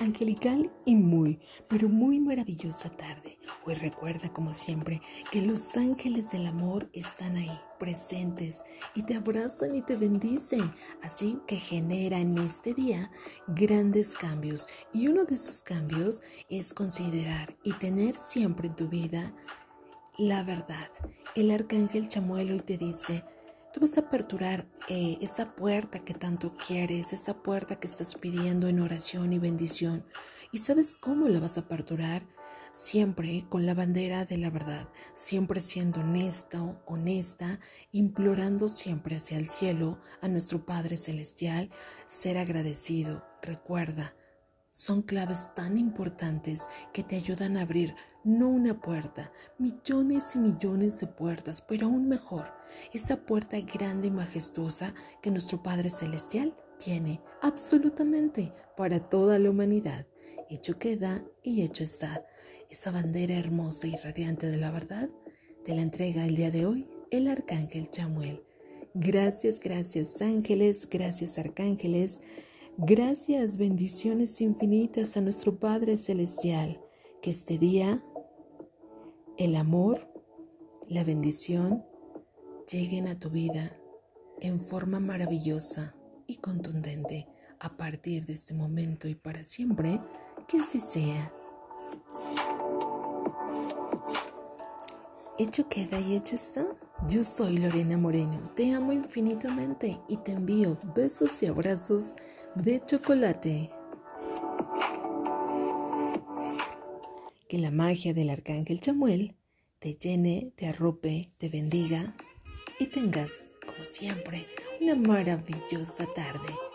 angelical y muy, pero muy maravillosa tarde. Hoy recuerda, como siempre, que los ángeles del amor están ahí, presentes, y te abrazan y te bendicen, así que genera en este día grandes cambios. Y uno de esos cambios es considerar y tener siempre en tu vida la verdad. El arcángel Chamuelo hoy te dice, Vas a aperturar eh, esa puerta que tanto quieres, esa puerta que estás pidiendo en oración y bendición. ¿Y sabes cómo la vas a aperturar? Siempre con la bandera de la verdad, siempre siendo honesto, honesta, implorando siempre hacia el cielo a nuestro Padre Celestial, ser agradecido. Recuerda, son claves tan importantes que te ayudan a abrir no una puerta, millones y millones de puertas, pero aún mejor, esa puerta grande y majestuosa que nuestro Padre Celestial tiene absolutamente para toda la humanidad. Hecho queda y hecho está. Esa bandera hermosa y radiante de la verdad te la entrega el día de hoy el Arcángel Chamuel. Gracias, gracias ángeles, gracias arcángeles. Gracias, bendiciones infinitas a nuestro Padre Celestial, que este día el amor, la bendición lleguen a tu vida en forma maravillosa y contundente a partir de este momento y para siempre, que así sea. Hecho queda y hecho está. Yo soy Lorena Moreno, te amo infinitamente y te envío besos y abrazos de chocolate. Que la magia del arcángel Chamuel te llene, te arrope, te bendiga y tengas, como siempre, una maravillosa tarde.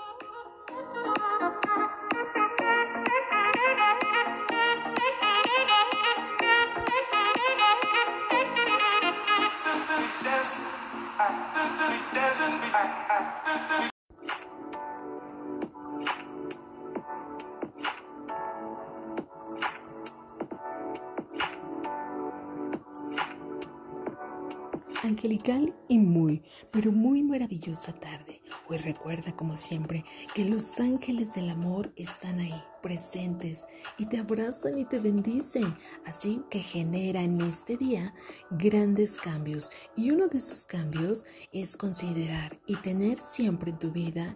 Angelical y muy, pero muy maravillosa tarde. Hoy recuerda, como siempre, que los ángeles del amor están ahí, presentes, y te abrazan y te bendicen, así que genera en este día grandes cambios. Y uno de esos cambios es considerar y tener siempre en tu vida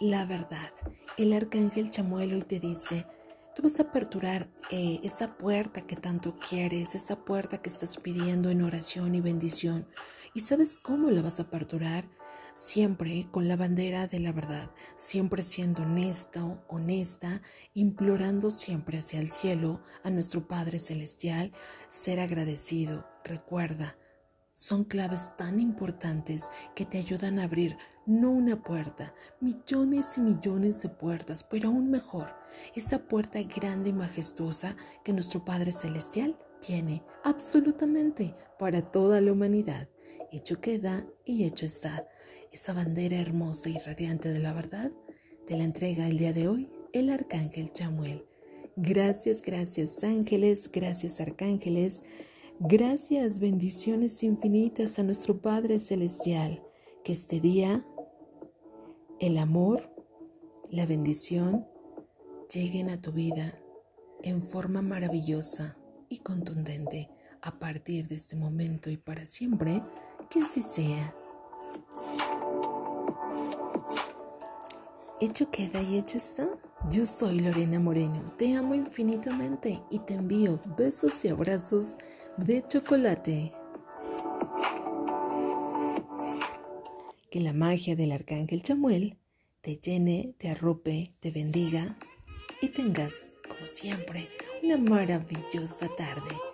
la verdad. El arcángel Chamuelo hoy te dice, Tú vas a aperturar eh, esa puerta que tanto quieres, esa puerta que estás pidiendo en oración y bendición. ¿Y sabes cómo la vas a aperturar? Siempre con la bandera de la verdad, siempre siendo honesto, honesta, implorando siempre hacia el cielo a nuestro Padre Celestial, ser agradecido. Recuerda, son claves tan importantes que te ayudan a abrir no una puerta, millones y millones de puertas, pero aún mejor, esa puerta grande y majestuosa que nuestro Padre Celestial tiene absolutamente para toda la humanidad. Hecho queda y hecho está. Esa bandera hermosa y radiante de la verdad te la entrega el día de hoy el Arcángel Chamuel. Gracias, gracias ángeles, gracias arcángeles. Gracias, bendiciones infinitas a nuestro Padre Celestial, que este día el amor, la bendición lleguen a tu vida en forma maravillosa y contundente a partir de este momento y para siempre, que así sea. Hecho queda y hecho está. Yo soy Lorena Moreno, te amo infinitamente y te envío besos y abrazos de chocolate. Que la magia del arcángel Chamuel te llene, te arrope, te bendiga y tengas, como siempre, una maravillosa tarde.